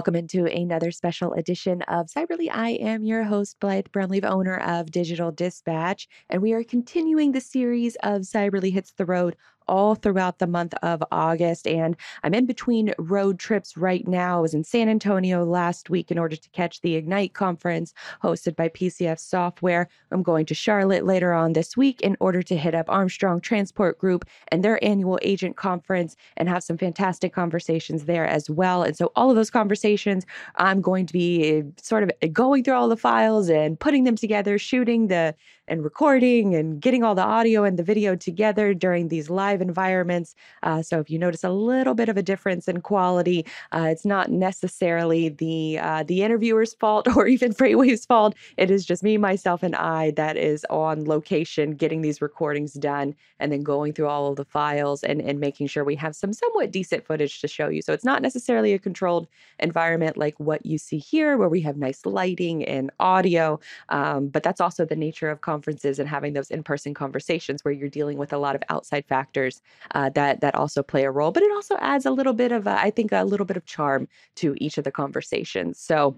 Welcome into another special edition of Cyberly. I am your host, Blythe Brumleve, owner of Digital Dispatch, and we are continuing the series of Cyberly Hits the Road all throughout the month of August. And I'm in between road trips right now. I was in San Antonio last week in order to catch the Ignite conference hosted by PCS Software. I'm going to Charlotte later on this week in order to hit up Armstrong Transport Group and their annual agent conference and have some fantastic conversations there as well. And so, all of those conversations, I'm going to be eh, sort of eh, going through all the files and putting them together, shooting the and recording and getting all the audio and the video together during these live environments. Uh, so if you notice a little bit of a difference in quality, uh, it's not necessarily the uh, the interviewer's fault or even FreightWaves' fault. It is just me, myself, and I that is on location getting these recordings done and then going through all of the files and, and making sure we have some somewhat decent footage to show you. So it's not necessarily a controlled environment like what you see here, where we have nice lighting and audio, um, but that's also the nature of conference conferences and having those in-person conversations where you're dealing with a lot of outside factors uh, that that also play a role. But it also adds a little bit of, a, I think, a little bit of charm to each of the conversations. So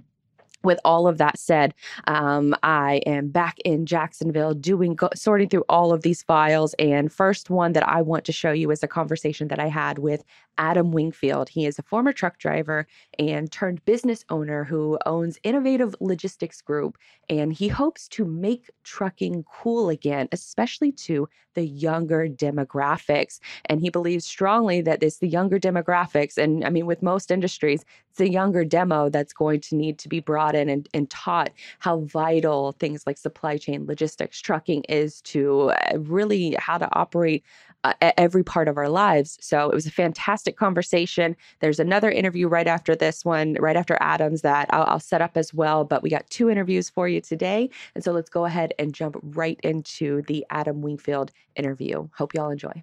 with all of that said, um, I am back in Jacksonville doing go- sorting through all of these files. And first one that I want to show you is a conversation that I had with Adam Wingfield. He is a former truck driver and turned business owner who owns Innovative Logistics Group. And he hopes to make trucking cool again, especially to the younger demographics. And he believes strongly that it's the younger demographics. And I mean, with most industries, it's a younger demo that's going to need to be brought in and, and taught how vital things like supply chain logistics, trucking is to uh, really how to operate uh, every part of our lives. So it was a fantastic conversation. There's another interview right after this one, right after Adams, that I'll, I'll, set up as well. But we got two interviews for you today. And so let's go ahead and jump right into the Adam Wingfield interview. Hope you all enjoy.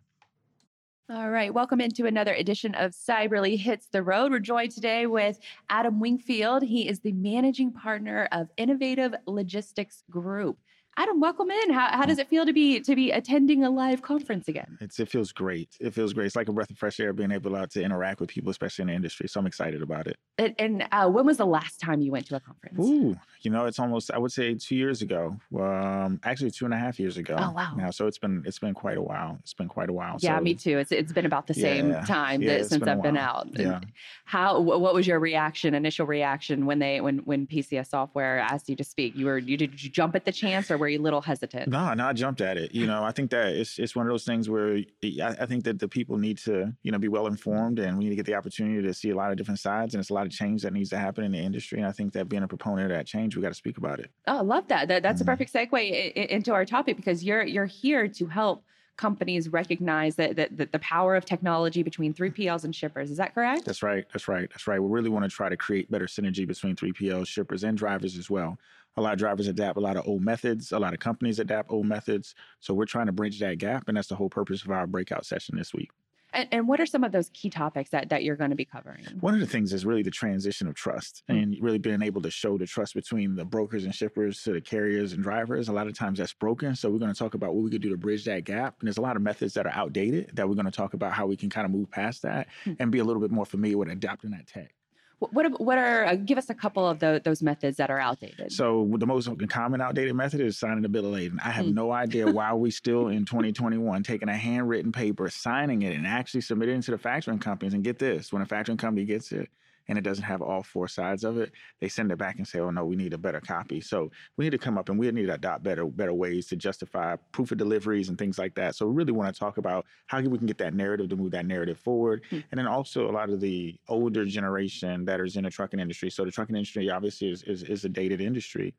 All right, welcome into another edition of Cyberly Hits the Road. We're joined today with Adam Wingfield. He is the managing partner of Innovative Logistics Group. Adam, welcome in. How, how does it feel to be to be attending a live conference again? It's, it feels great. It feels great. It's like a breath of fresh air being able to interact with people, especially in the industry. So I'm excited about it. And, and uh, when was the last time you went to a conference? Ooh, you know, it's almost I would say two years ago. Um, actually, two and a half years ago. Oh wow! Now, so it's been it's been quite a while. It's been quite a while. Yeah, so, me too. It's it's been about the same yeah, time yeah, that, since been I've been out. Yeah. How what was your reaction? Initial reaction when they when when PCS Software asked you to speak? You were you did you jump at the chance or were you a little hesitant? No, no, I jumped at it. You know, I think that it's it's one of those things where I, I think that the people need to, you know, be well informed and we need to get the opportunity to see a lot of different sides and it's a lot of change that needs to happen in the industry. And I think that being a proponent of that change, we got to speak about it. Oh, I love that. that that's Mhm. a perfect segue into our topic because you're you're here to help companies recognize that, that, that the power of technology between 3PLs and shippers. Is that correct? That's right. That's right. That's right. We really want to try to create better synergy between 3PL shippers and drivers as well. A lot of drivers adapt a lot of old methods. A lot of companies adapt old methods. So we're trying to bridge that gap, and that's the whole purpose of our breakout session this week. And, and what are some of those key topics that, that you're going to be covering? One of the things is really the transition of trust Mm. and really being able to show the trust between the brokers and shippers to the carriers and drivers. A lot of times that's broken. So we're going to talk about what we could do to bridge that gap. And there's a lot of methods that are outdated that we're going to talk about how we can kind of move past that Mm. and be a little bit more familiar with adapting that tech. What what, are uh, give us a couple of the, those methods that are outdated? So the most common outdated method is signing a bill of lading. I have Mm. no idea why we still in 2021 taking a handwritten paper, signing it, and actually submitting it to the factoring companies. And get this: when a factoring company gets it and it doesn't have all four sides of it, they send it back and say, "Oh no, we need a better copy." So we need to come up and we need to adopt better better ways to justify proof of deliveries and things like that. So we really want to talk about how we can get that narrative to move that narrative forward, Hmm. and then also a lot of the older generation that is in the trucking industry. So the trucking industry obviously is is, is a dated industry.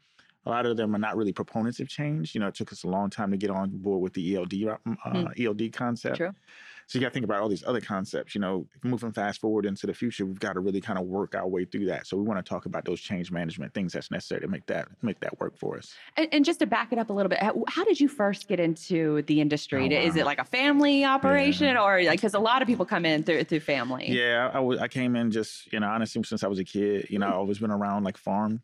A lot of them are not really proponents of change. You know, it took us a long time to get on board with the ELD uh, Hmm. ELD concept. True. So you got to think about all these other concepts. You know, moving fast forward into the future, we've got to really kind of work our way through that. So we want to talk about those change management things that's necessary to make that make that work for us. And, and just to back it up a little bit, how, how did you first get into the industry? Oh, Is it like a family operation, or like because a lot of people come in through through family? Yeah, I, I was- I came in just you know honestly since I was a kid. You know, hmm. I've always been around like farm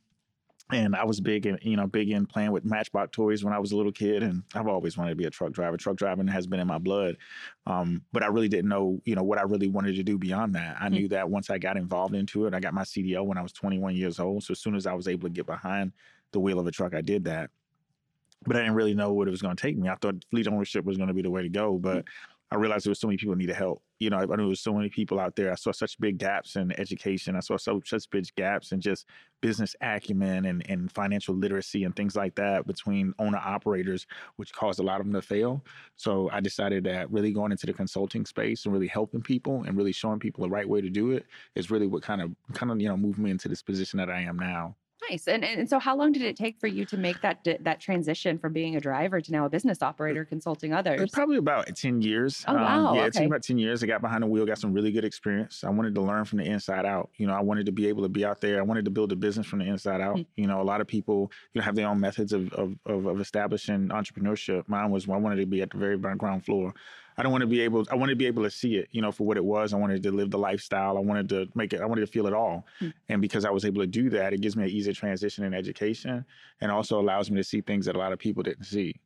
and I was big in, you know, big in playing with Matchbox toys when I was a little kid, and I've always wanted to be a truck driver. Truck driving has been in my blood, um, but I really didn't know, you know, what I really wanted to do beyond that. I mm-hmm. knew that once I got involved into it, I got my CDL when I was 21 years old. So as soon as I was able to get behind the wheel of a truck, I did that. But I didn't really know what it was going to take me. I thought fleet ownership was going to be the way to go, but mm-hmm. I realized there was so many people needed help. You know, I knew there was so many people out there. I saw such big gaps in education. I saw so such big gaps in just business acumen and, and financial literacy and things like that between owner operators, which caused a lot of them to fail. So I decided that really going into the consulting space and really helping people and really showing people the right way to do it is really what kind of kind of you know moved me into this position that I am now. Nice. And and so how long did it take for you to make that that transition from being a driver to now a business operator consulting others? Probably about 10 years. Oh, wow. Um, yeah, okay. it took about 10 years. I got behind the wheel, got some really good experience. I wanted to learn from the inside out. You know, I wanted to be able to be out there. I wanted to build a business from the inside out. Mm-hmm. You know, a lot of people, you know, have their own methods of, of, of, of establishing entrepreneurship. Mine was I wanted to be at the very ground floor. I don't want to be able. I want to be able to see it, you know, for what it was. I wanted to live the lifestyle. I wanted to make it. I wanted to feel it all. Mm. And because I was able to do that, it gives me an easier transition in education, and also allows me to see things that a lot of people didn't see.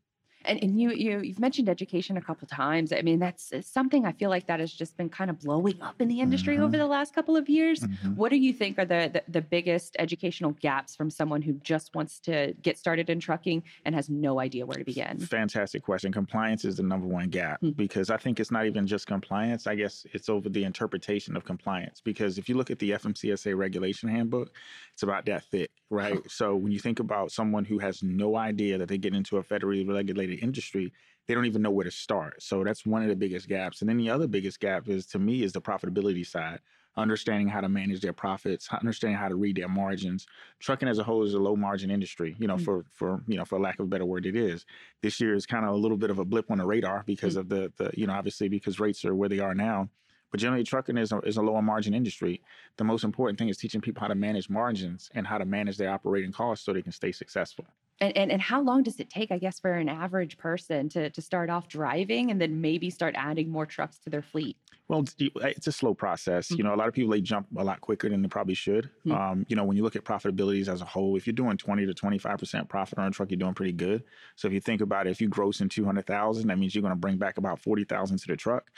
And, and you you you've mentioned education a couple times. I mean, that's something I feel like that has just been kind of blowing up in the industry mm-hmm. over the last couple of years. Mm-hmm. What do you think are the, the, the biggest educational gaps from someone who just wants to get started in trucking and has no idea where to begin? Fantastic question. Compliance is the number one gap mm-hmm. because I think it's not even just compliance. I guess it's over the interpretation of compliance. Because if you look at the FMCSA regulation handbook, it's about that thick, right? so when you think about someone who has no idea that they get into a federally regulated regulated industry, they don't even know where to start. So that's one of the biggest gaps. And then the other biggest gap is to me is the profitability side. Understanding how to manage their profits, understanding how to read their margins. Trucking as a whole is a low margin industry, you know, mm-hmm. for for you know, for lack of a better word, it is. This year is kind of a little bit of a blip on the radar because mm-hmm. of the the, you know, obviously because rates are where they are now. But generally, trucking is a, is a lower margin industry. The most important thing is teaching people how to manage margins and how to manage their operating costs so they can stay successful. And, and and how long does it take, I guess, for an average person to to start off driving and then maybe start adding more trucks to their fleet? Well, it's a slow process. Mm-hmm. You know, a lot of people they jump a lot quicker than they probably should. Mm-hmm. Um, you know, when you look at profitabilities as a whole, if you're doing 20 to 25 percent profit on a truck, you're doing pretty good. So if you think about it, if you gross in 200,000, that means you're going to bring back about 40,000 to the truck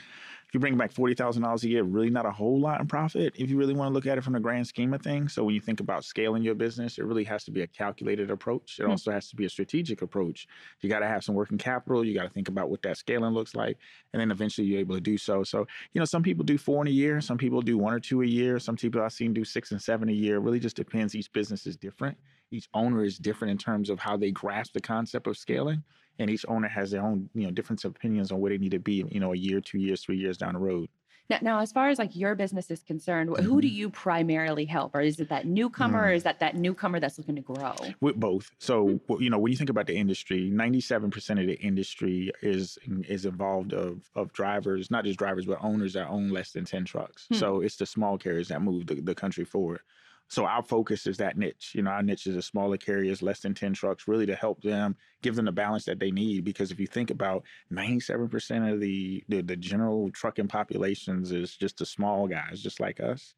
you bring back forty thousand dollars a year, really not a whole lot in profit if you really want to look at it from the grand scheme of things. So when you think about scaling your business, it really has to be a calculated approach. It mm-hmm. also has to be a strategic approach. You got to have some working capital. You got to think about what that scaling looks like, and then eventually you're able to do so. So you know, some people do four in a year, some people do one or two a year, some people I've seen do six and seven a year. It really just depends. Each business is different. Each owner is different in terms of how they grasp the concept of scaling and each owner has their own you know different opinions on where they need to be you know a year two years three years down the road now, now as far as like your business is concerned mm-hmm. who do mm-hmm. you primarily help or is it that newcomer mm. or is that that newcomer that's looking to grow with both so mm-hmm. you know when you think about the industry 97% of the industry is is involved of of drivers not just drivers but owners that own less than 10 trucks mm. so it's the small carriers that move the, the country forward so our focus is that niche. You know, our niche is the smaller carriers, less than 10 trucks, really to help them, give them the balance that they need. Because if you think about 97% of the, the, the general trucking populations is just the small guys, just like us.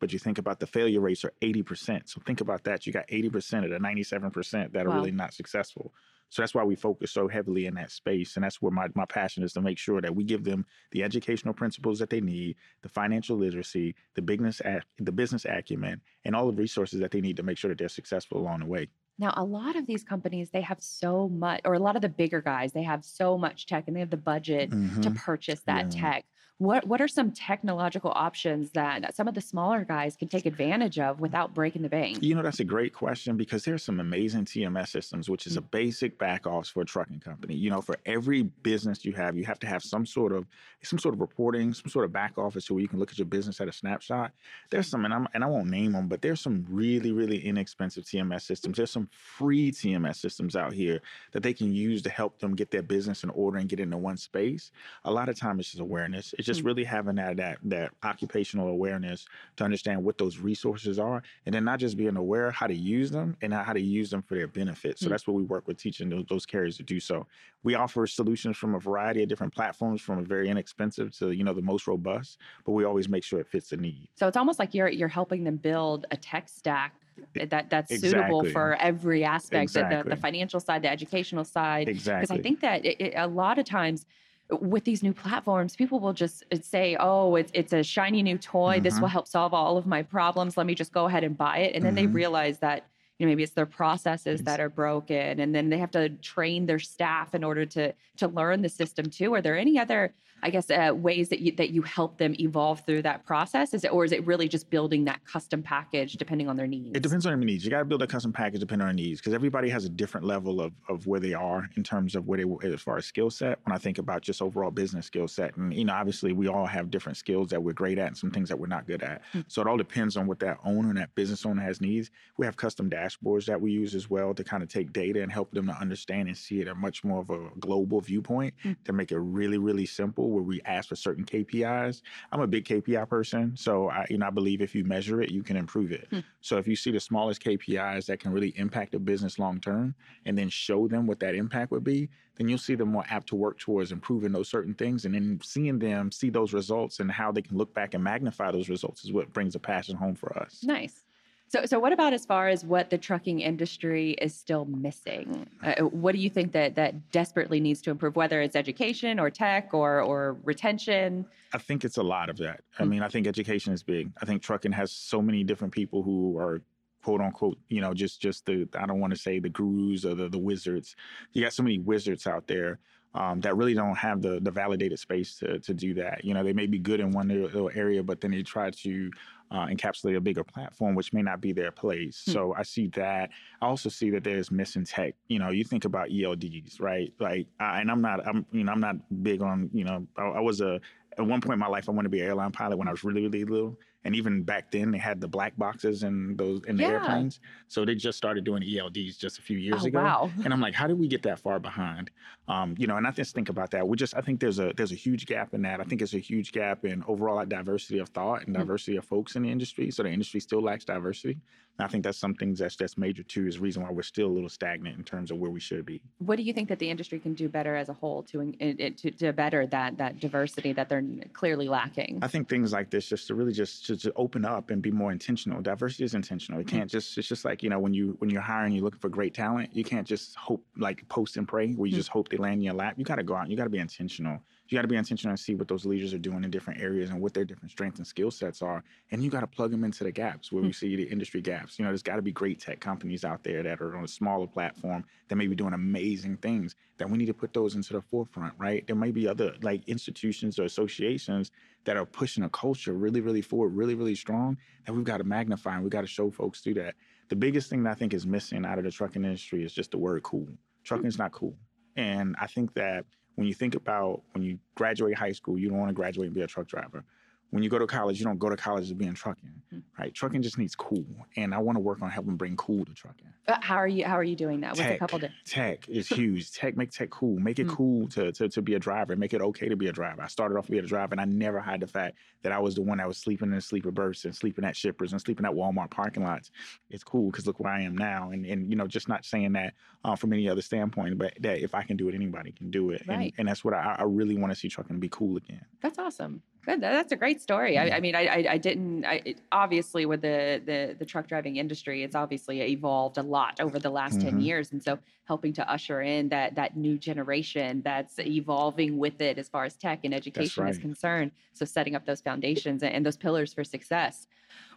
But you think about the failure rates are 80%. So think about that. You got 80% of the 97% that are wow. really not successful. So that's why we focus so heavily in that space. And that's where my, my passion is to make sure that we give them the educational principles that they need, the financial literacy, the business, the business acumen, and all the resources that they need to make sure that they're successful along the way. Now, a lot of these companies, they have so much, or a lot of the bigger guys, they have so much tech and they have the budget mm-hmm. to purchase that yeah. tech. What what are some technological options that some of the smaller guys can take advantage of without breaking the bank? You know, that's a great question because there's some amazing TMS systems, which is a mm. basic back office for a trucking company. You know, for every business you have, you have to have some sort of some sort of reporting, some sort of back office where you can look at your business at a snapshot. There's some, and, I'm, and I won't name them, but there's some really, really inexpensive TMS systems. There's some free TMS systems out here that they can use to help them get their business in order and get into one space. A lot of time it's just awareness. It's just mm-hmm. really having that that that occupational awareness to understand what those resources are, and then not just being aware how to use them and how to use them for their benefit. So mm-hmm. that's what we work with teaching those, those carriers to do. So we offer solutions from a variety of different platforms, from a very inexpensive to you know the most robust, but we always make sure it fits the need. So it's almost like you're you're helping them build a tech stack that that's suitable for every aspect the, the financial side the educational side exactly because i think that it, it- a lot of times with these new platforms people will just uh, say oh it's, it's a shiny new toy this Mhm. will help solve all of my problems let me just go ahead and buy it and then they Mhm. realize that you know maybe it's their processes that are broken and then they have to train their staff in order to to learn the system too are there any other i guess uh, ways that you that you help them evolve through that process is it or is it really just building that custom package depending on their needs It depends on their needs. You got to build a custom package depending on their needs because everybody has a different level of, of where they are in terms of where they as far as skill set. When I think about just overall business skill set, and you know, obviously we all have different skills that we're great at and some things that we're not good at. Mm. So it all depends on what that owner and that business owner has needs. We have custom dashboards that we use as well to kind of take data and help them to understand and see it at much more of a global viewpoint Mm. to make it really, really simple. Where we ask for certain KPIs. I'm a big KPI person, so I, you know, I believe if you measure it, you can improve it. Hmm. So if you see the smallest KPIs that can really impact a business long term, and then show them what that impact would be, then you'll see them more apt to work towards improving those certain things, and then seeing them see those results and how they can look back and magnify those results is what brings a passion home for us. Nice. So, so what about as far as what the trucking industry is still missing? Uh, what do you think that that desperately needs to improve, whether it's education or tech or or retention? I think it's a lot of that. I Mm. mean, I think education is big. I think trucking has so many different people who are quote unquote, you know, just just the I don't want to say the gurus or the the wizards. You got so many wizards out there um, that really don't have the the validated space to to do that. You know, they may be good in one little area, but then they try to uh, encapsulate a bigger platform, which may not be their place. Hmm. So I see that. I also see that there's missing tech. You know, you think about ELDs, right? Like, I, and I'm not, I'm, you know, I'm not big on, you know, I, I was a at one point in my life, I wanted to be an airline pilot when I was really, really little. And even back then, they had the black boxes in those in the Yeah. airplanes. So they just started doing ELDs just a few years oh ago. wow! And I'm like, how did we get that far behind? Um, you know, and I just think about that. We just, I think there's a there's a huge gap in that. I think it's a huge gap in overall like, diversity of thought and Mm. diversity of folks in the industry. So the industry still lacks diversity. And I think that's some things that's that's major too. Is the reason why we're still a little stagnant in terms of where we should be. What do you think that the industry can do better as a whole to in- it, it- to, to better that that diversity that they're clearly lacking? I think things like this just to really just to, to open up and be more intentional. Diversity is intentional. It Mm. can't just it's just like you know when you when you're hiring, you're looking for great talent. You can't just hope like post and pray where you Mm. just hope they land in your lap. You got to go out. You got to be intentional. You got to be intentional and see what those leaders are doing in different areas and what their different strengths and skill sets are. And you got to plug them into the gaps where we hmm. see the industry gaps. You know, there's got to be great tech companies out there that are on a smaller platform that may be doing amazing things that we need to put those into the forefront, right? There may be other like institutions or associations that are pushing a culture really, really forward, really, really strong that we've got to magnify and we've got to show folks through that. The biggest thing that I think is missing out of the trucking industry is just the word cool. Hmm. Trucking's not cool. And I think that when you think about when you graduate high school, you don't want to graduate and be a truck driver. When you go to college, you don't go to college to be in trucking, Mm. right? Trucking just needs cool. And I want to work on helping bring cool to trucking. Uh, how are you how are you doing that? What's a couple di- Tech is huge. Tech make tech cool. Make it Mm. cool to, to to be a driver. Make it okay to be a driver. I started off being a driver, and I never hide the fact that I was the one that was sleeping in sleeper berths and sleeping at shippers and sleeping at Walmart parking lots. It's cool because look where I am now, and and you know just not saying that uh, from any other standpoint, but that if I can do it, anybody can do it. Right. And, and that's what I, I really want to see trucking be cool again. That's awesome. Good. That's a great story. I, I mean, I, I, I didn't. I, it, obviously, with the, the the truck driving industry, it's obviously evolved a lot over the last ten Mhm. years, and so helping to usher in that that new generation that's evolving with it as far as tech and education is concerned. So setting up those foundations and, and those pillars for success.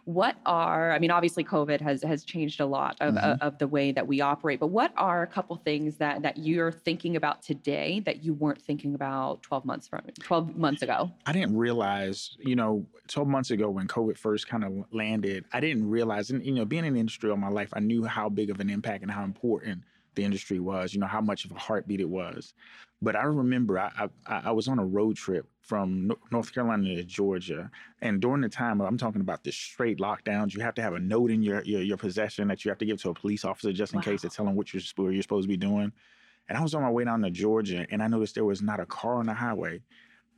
What are? I mean, obviously, COVID has has changed a lot of, Mhm. of the way that we operate. But what are a couple things that that you're thinking about today that you weren't thinking about twelve months from twelve months ago? I didn't realize, you know, 12 months ago when COVID first kind of landed, I didn't realize, and you know, being in the industry all my life, I knew how big of an impact and how important the industry was, you know, how much of a heartbeat it was. But I remember I, I, I was on a road trip from Nor- North Carolina to Georgia. And during the time, I'm talking about the straight lockdowns. You have to have a note in your, your, your possession that you have to give to a police officer just in case to tell them what you're, sp- you're supposed to be doing. And I was on my way down to Georgia and I noticed there was not a car on the highway.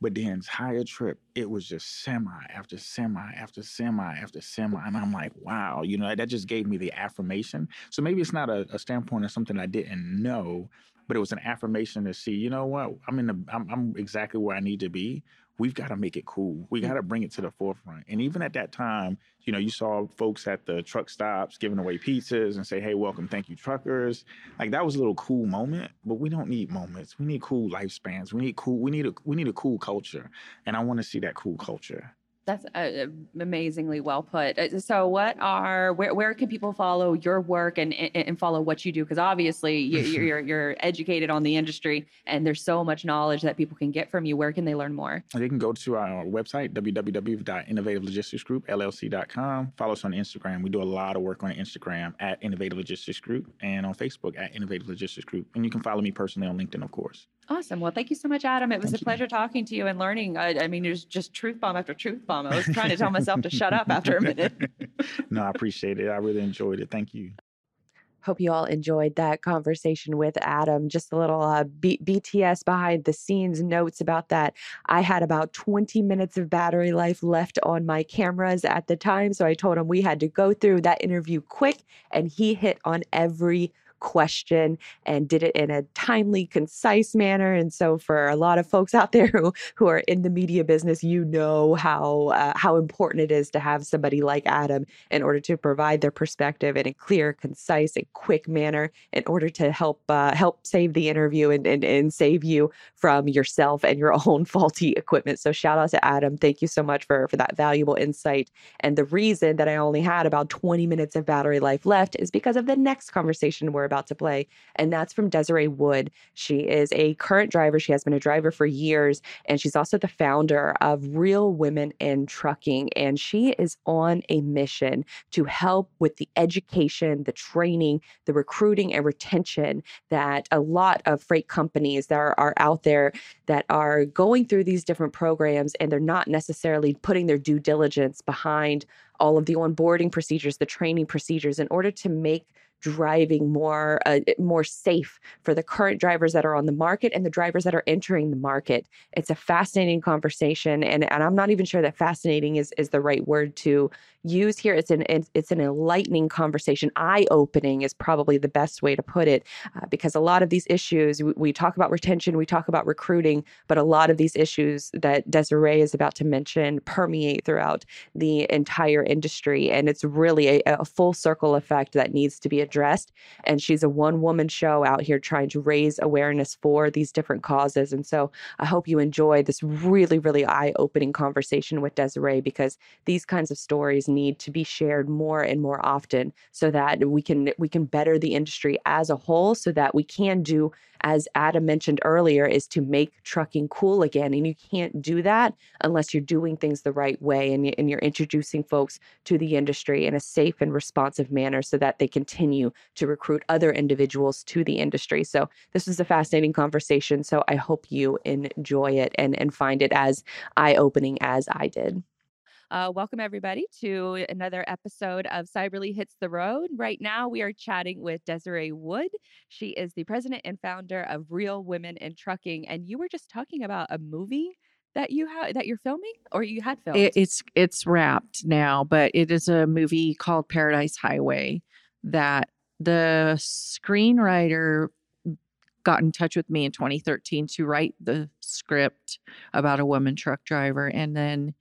But the entire trip, it was just semi after semi after semi after semi. And I'm like, wow, you know, that just gave me the affirmation. So maybe it's not a, a standpoint of something I didn't know, but it was an affirmation to see, you know what, I'm in the, I'm, I'm exactly where I need to be. We've got to make it cool. We mm. got to bring it to the forefront. And even at that time, you know, you saw folks at the truck stops giving away pizzas and say, "Hey, welcome, thank you, truckers." Like that was a little cool moment. But we don't need moments. We need cool lifespans. We need cool. We need a we need a cool culture. And I want to see that cool culture. That's uh, amazingly well put. Uh, so, what are where where can people follow your work and and follow what you do? Because obviously you, you're you're educated on the industry, and there's so much knowledge that people can get from you. Where can they learn more? They can go to our website www.innovativelogisticsgroup.llc.com. Follow us on Instagram. We do a lot of work on Instagram at Innovative Logistics Group, and on Facebook at Innovative Logistics Group. And you can follow me personally on LinkedIn, of course. Awesome. Well, thank you so much, Adam. It was thank a pleasure you. talking to you and learning. I, I mean, there's just truth bomb after truth bomb. I was trying to tell myself to shut up after a minute. no, I appreciate it. I really enjoyed it. Thank you. Hope you all enjoyed that conversation with Adam. Just a little uh, B- BTS behind the scenes notes about that. I had about 20 minutes of battery life left on my cameras at the time. So I told him we had to go through that interview quick, and he hit on every question and did it in a timely, concise manner. And so, for a lot of folks out there who, who are in the media business, you know how uh, how important it is to have somebody like Adam in order to provide their perspective in a clear, concise, and quick manner in order to help uh, help save the interview and, and and save you from yourself and your own faulty equipment. So, shout out to Adam. Thank you so much for for that valuable insight. And the reason that I only had about 20 minutes of battery life left is because of the next conversation we're about to play. And that's from Desiree Wood. She is a current driver. She has been a driver for years. And she's also the founder of Real Women in Trucking. And she is on a mission to help with the education, the training, the recruiting, and retention that a lot of freight companies that are, are out there that are going through these different programs and they're not necessarily putting their due diligence behind all of the onboarding procedures, the training procedures in order to make driving more uh, more safe for the current drivers that are on the market and the drivers that are entering the market. It's a fascinating conversation, and, and I'm not even sure that fascinating is is the right word to use here. It's an it's an enlightening conversation. Eye opening is probably the best way to put it, uh, because a lot of these issues we, we, talk about retention, we talk about recruiting, but a lot of these issues that Desiree is about to mention permeate throughout the entire industry, and it's really a, a full circle effect that needs to be addressed. And she's a one woman show out here trying to raise awareness for these different causes. And so I hope you enjoy this really really eye opening conversation with Desiree because these kinds of stories need to be shared more and more often so that we can we can better the industry as a whole so that we can do as Adam mentioned earlier is to make trucking cool again. And you can't do that unless you're doing things the right way and, and you're introducing folks to the industry in a safe and responsive manner so that they continue to recruit other individuals to the industry. So this was a fascinating conversation so I hope you enjoy it and and find it as eye-opening as I did uh, welcome, everybody, to another episode of Cyberly Hits the Road. Right now, we are chatting with Desiree Wood. She is the president and founder of Real Women in Trucking. And you were just talking about a movie that you have that you're filming or you had filmed it, it's it's wrapped now but it is a movie called paradise highway that the screenwriter got in touch with me in 2013 to write the script about a woman truck driver and then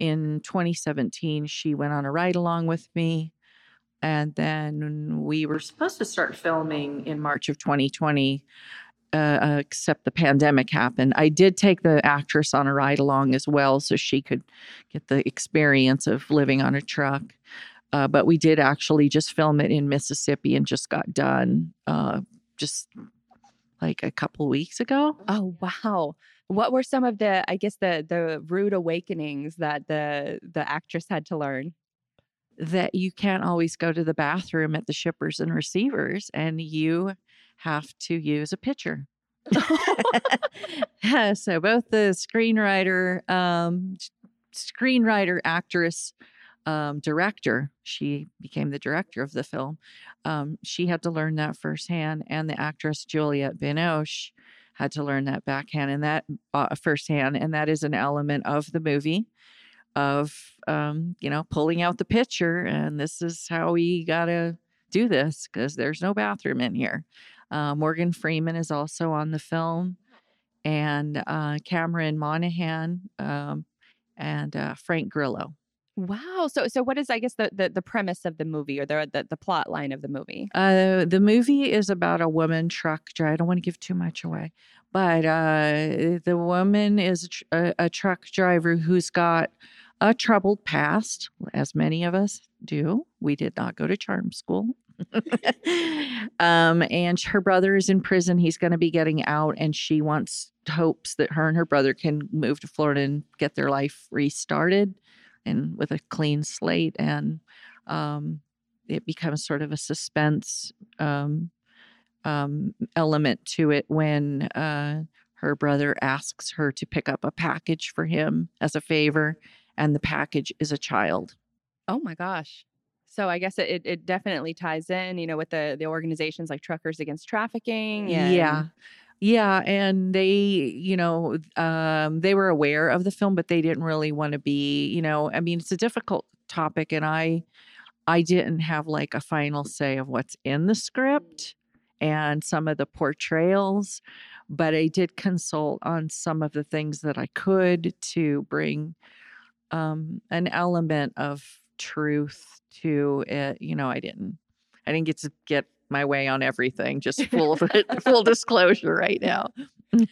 in 2017, she went on a ride along with me. And then we were supposed to start filming in March of 2020, uh, uh, except the pandemic happened. I did take the actress on a ride along as well so she could get the experience of living on a truck. Uh, but we did actually just film it in Mississippi and just got done uh, just like a couple weeks ago. Oh, wow. What were some of the i guess the the rude awakenings that the the actress had to learn? That you can't always go to the bathroom at the shippers and receivers and you have to use a pitcher. So both the screenwriter um, screenwriter actress um, director she became the director of the film um, she had to learn that firsthand and the actress juliette binoche had to learn that backhand and that uh, firsthand, and that is an element of the movie of um, you know pulling out the pitcher, and this is how we gotta do this because there's no bathroom in here. Uh, Morgan Freeman is also on the film, and uh, Cameron Monaghan um, and uh, Frank Grillo. Wow. So so what is I guess the the, the premise of the movie or the, the the plot line of the movie? Uh, the movie is about a woman truck driver. I don't want to give too much away, but uh, the woman is a, a, truck driver who's got a troubled past, as many of us do. We did not go to charm school. um, and her brother is in prison. He's going to be getting out, and she wants, hopes that her and her brother can move to Florida and get their life restarted and with a clean slate. And um, it becomes sort of a suspense um, um, element to it when uh, her brother asks her to pick up a package for him as a favor, and the package is a child. Oh my gosh. So I guess it, it definitely ties in, you know, with the the organizations like Truckers Against Trafficking. And... Yeah. Yeah, and they, you know, um, they were aware of the film, but they didn't really want to be, you know, I mean, it's a difficult topic, and I, I didn't have like a final say of what's in the script and some of the portrayals, but I did consult on some of the things that I could to bring um, an element of truth to it. You know, I didn't, I didn't get to get my way on everything. Just full full disclosure right now.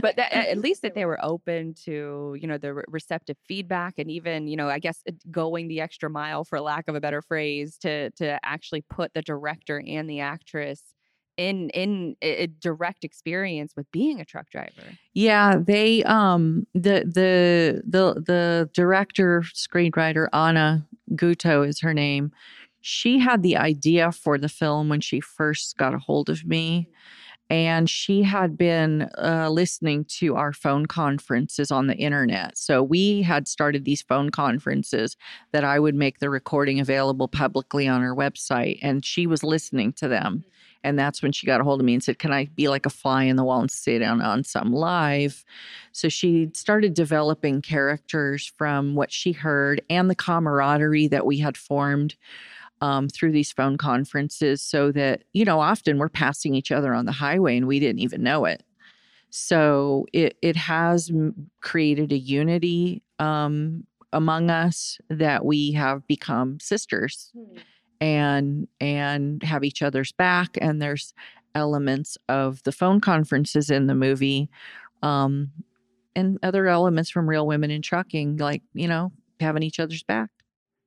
but that, at least that they were open to you know the re- receptive feedback and even you know i guess going the extra mile for lack of a better phrase to to actually put the director and the actress in in a direct experience with being a truck driver yeah they um the the the the director screenwriter Anna Gutto is her name she had the idea for the film when she first got a hold of me. And she had been uh, listening to our phone conferences on the internet. So we had started these phone conferences that I would make the recording available publicly on our website. And she was listening to them. And that's when she got a hold of me and said, Can I be like a fly in the wall and sit on, on some live? So she started developing characters from what she heard and the camaraderie that we had formed um, through these phone conferences so that, you know, often we're passing each other on the highway and we didn't even know it. So it, it has created a unity um, among us that we have become sisters hmm. and and have each other's back and there's elements of the phone conferences in the movie um, and other elements from real women in trucking like you know having each other's back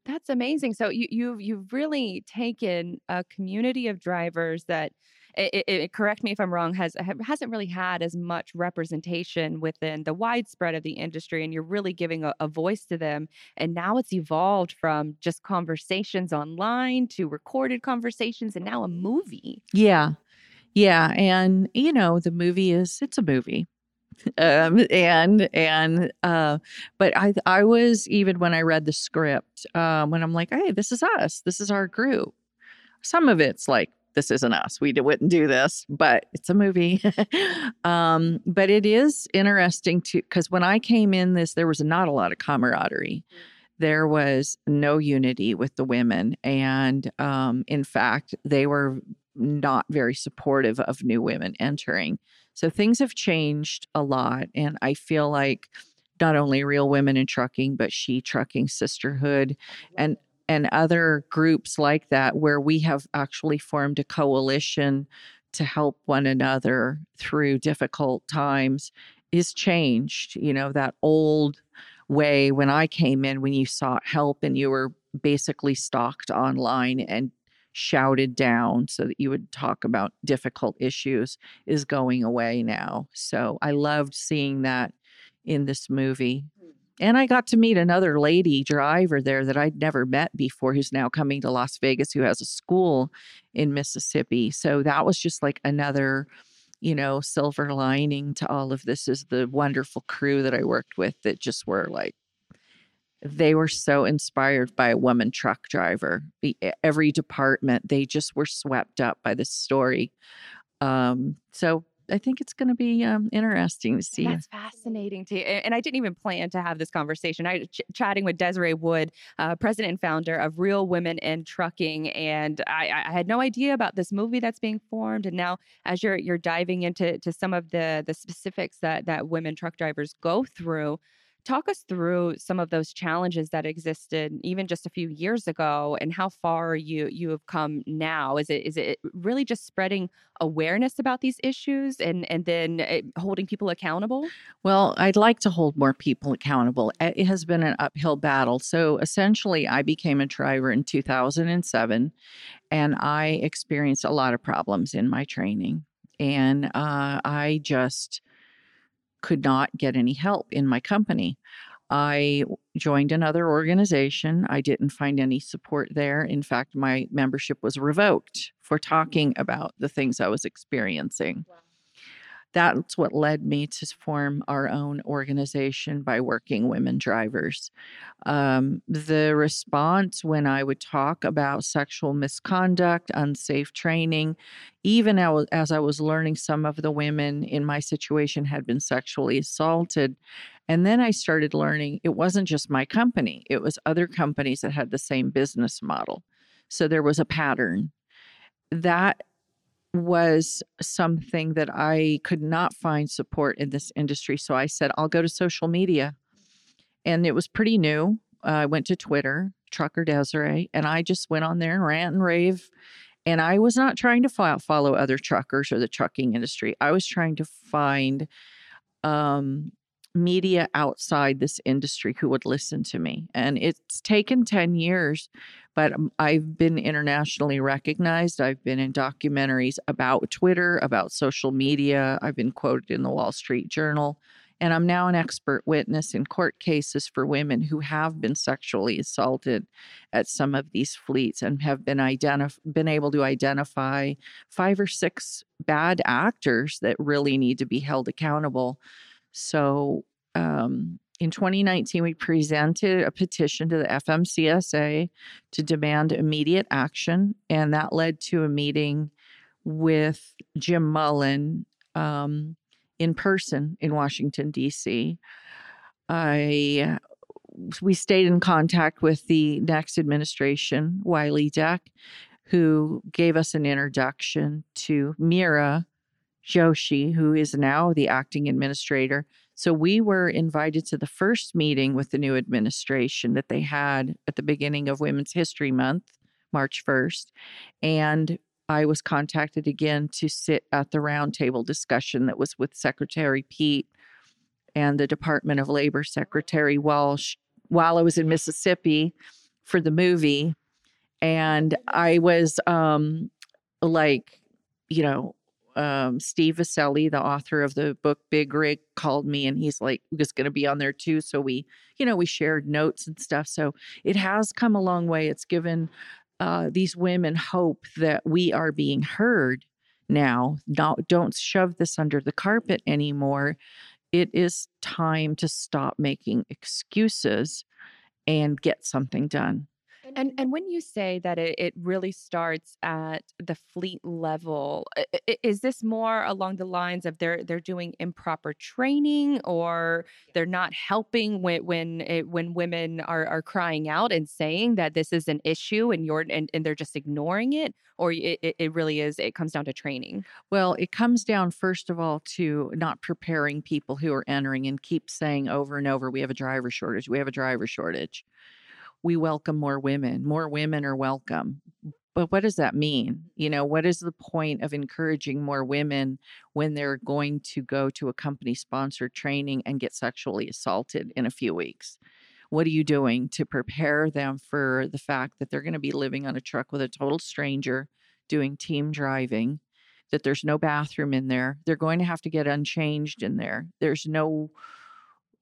that's amazing. So you you've you've really taken a community of drivers that it, it, correct me if I'm wrong has hasn't really had as much representation within the widespread of the industry and you're really giving a, a voice to them and now it's evolved from just conversations online to recorded conversations and now a movie. Yeah. Yeah, and you know, the movie is it's a movie um, and and uh, but I I was even when I read the script um, when I'm like, hey, this is us, this is our group. Some of it's like this isn't us. We wouldn't do this, but it's a movie. um, but it is interesting to because when I came in this, there was not a lot of camaraderie. There was no unity with the women, and um, in fact, they were not very supportive of new women entering. So things have changed a lot. And I feel like not only real women in trucking, but she trucking sisterhood and and other groups like that where we have actually formed a coalition to help one another through difficult times is changed. You know, that old way when I came in, when you sought help and you were basically stalked online and shouted down so that you would talk about difficult issues is going away now. So I loved seeing that in this movie. Hmm. And I got to meet another lady driver there that I'd never met before who's now coming to Las Vegas who has a school in Mississippi. So that was just like another, you know, silver lining to all of this is the wonderful crew that I worked with that just were like they were so inspired by a woman truck driver. Every department, they just were swept up by this story. Um, so I think it's going to be um, interesting to see. That's fascinating to you. And I didn't even plan to have this conversation. I ch- chatting with Desiree Wood, uh, president and founder of Real Women in Trucking, and I, I, had no idea about this movie that's being formed. And now, as you're you're diving into to some of the the specifics that that women truck drivers go through, Talk us through some of those challenges that existed even just a few years ago and how far you you have come now. Is it is it really just spreading awareness about these issues and and then eh, holding people accountable? Well, I'd like to hold more people accountable. It has been an uphill battle. So essentially, I became a driver in 2007 and I experienced a lot of problems in my training. And uh, I just could not get any help in my company. I joined another organization. I didn't find any support there. In fact, my membership was revoked for talking about the things I was experiencing. Wow that's what led me to form our own organization by working women drivers. Um, the response when I would talk about sexual misconduct, unsafe training, even as I was learning some of the women in my situation had been sexually assaulted. And then I started learning it wasn't just my company, it was other companies that had the same business model. So there was a pattern. That was something that I could not find support in this industry. So I said, I'll go to social media. And it was pretty new. Uh, I went to Twitter, Trucker Desiree, and I just went on there and rant and rave. And I was not trying to follow other truckers or the trucking industry. I was trying to find um, media outside this industry who would listen to me. And it's taken 10 years, but I've been internationally recognized. I've been in documentaries about Twitter, about social media. I've been quoted in the Wall Street Journal. And I'm now an expert witness in court cases for women who have been sexually assaulted at some of these fleets and have been identif- been able to identify five or six bad actors that really need to be held accountable so um, in 2019, we presented a petition to the FMCSA to demand immediate action, and that led to a meeting with Jim Mullen um, in person in Washington, D.C. I we stayed in contact with the next administration, Wiley Deck, who gave us an introduction to Meera Joshi, who is now the acting administrator. So we were invited to the first meeting with the new administration that they had at the beginning of Women's History Month, March 1st. And I was contacted again to sit at the roundtable discussion that was with Secretary Pete and the Department of Labor Secretary Walsh while I was in Mississippi for the movie. And I was um, like, you know, um, Steve Viscelli, the author of the book Big Rig, called me and he's like, just going to be on there too. So we, you know, we shared notes and stuff. So it has come a long way. It's given uh, these women hope that we are being heard now. Not, don't shove this under the carpet anymore. It is time to stop making excuses and get something done. And and when you say that it, it really starts at the fleet level, is this more along the lines of they're they're doing improper training or they're not helping when when it, when women are are crying out and saying that this is an issue and you're and, and they're just ignoring it? Or it, it really is it comes down to training? Well, it comes down first of all to not preparing people who are entering and keep saying over and over, we have a driver shortage, we have a driver shortage we welcome more women. More women are welcome. But what does that mean? You know, what is the point of encouraging more women when they're going to go to a company sponsored training and get sexually assaulted in a few weeks? What are you doing to prepare them for the fact that they're going to be living on a truck with a total stranger doing team driving? That there's no bathroom in there. They're going to have to get unchanged in there. There's no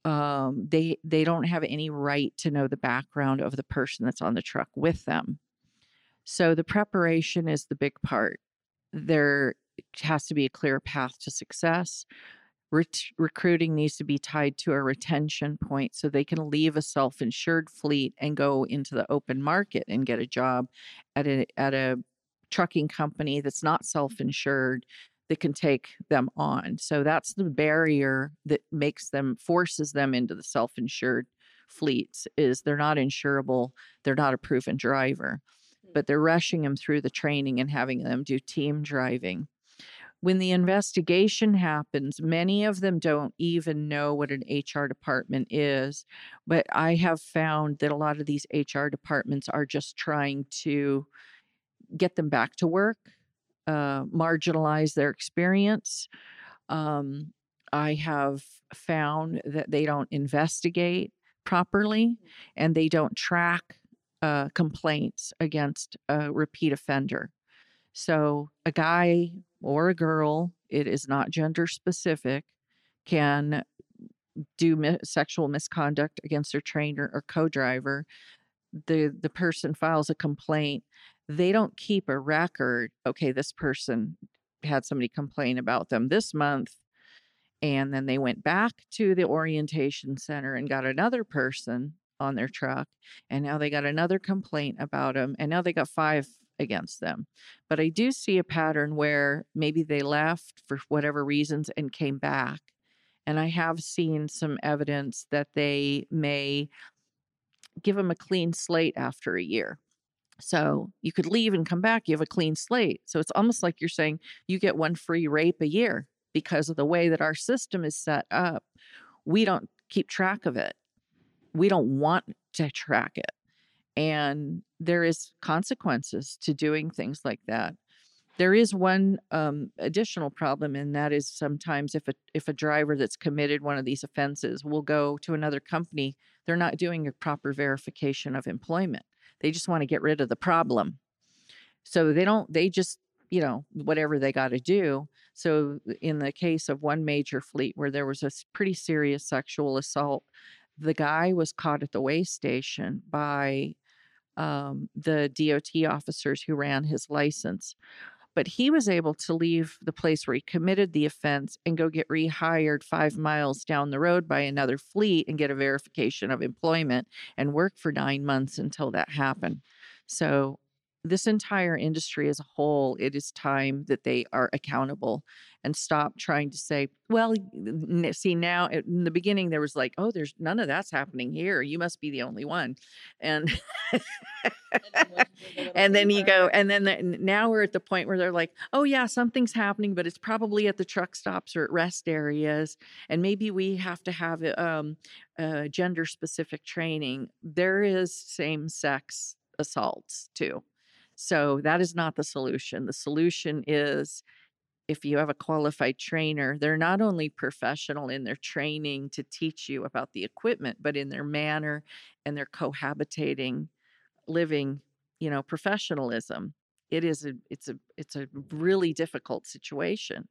um, they they don't have any right to know the background of the person that's on the truck with them. So the preparation is the big part. There has to be a clear path to success. Re- recruiting needs to be tied to a retention point so they can leave a self-insured fleet and go into the open market and get a job at a at a trucking company that's not self-insured that can take them on. So that's the barrier that makes them forces them into the self-insured fleets is they're not insurable, they're not a proven driver, but they're mm-hmm. rushing them through the training and having them do team driving. When the investigation happens, many of them don't even know what an HR department is. But I have found that a lot of these HR departments are just trying to get them back to work, uh, marginalize their experience. Um, I have found that they don't investigate properly and they don't track uh, complaints against a repeat offender. So, a guy or a girl, it is not gender specific, can do mi- sexual misconduct against their trainer or co-driver. The the person files a complaint. They don't keep a record. Okay, this person had somebody complain about them this month and then they went back to the orientation center and got another person on their truck and now they got another complaint about them and now they got five against them but i do see a pattern where maybe they left for whatever reasons and came back and i have seen some evidence that they may give them a clean slate after a year so you could leave and come back you have a clean slate. So it's almost like you're saying you get one free rape a year because of the way that our system is set up. We don't keep track of it. We don't want to track it. And there is consequences to doing things like that. There is one um, additional problem and that is sometimes if a if a driver that's committed one of these offenses will go to another company they're not doing a proper verification of employment they just want to get rid of the problem so they don't they just you know whatever they got to do so in the case of one major fleet where there was a pretty serious sexual assault the guy was caught at the weigh station by um, the DOT officers who ran his license. But he was able to leave the place where he committed the offense and go get rehired five miles down the road by another fleet and get a verification of employment and work for nine months until that happened. So, this entire industry as a whole, it is time that they are accountable and stop trying to say, well, n- see, now in the beginning, there was like, oh, there's none of that's happening here. You must be the only one. And and then you go and then the, now we're at the point where they're like oh yeah something's happening but it's probably at the truck stops or at rest areas and maybe we have to have um, uh, gender specific training there is same sex assaults too so that is not the solution the solution is if you have a qualified trainer, they're not only professional in their training to teach you about the equipment, but in their manner and their cohabitating living, you know, professionalism. It is a it's a it's a really difficult situation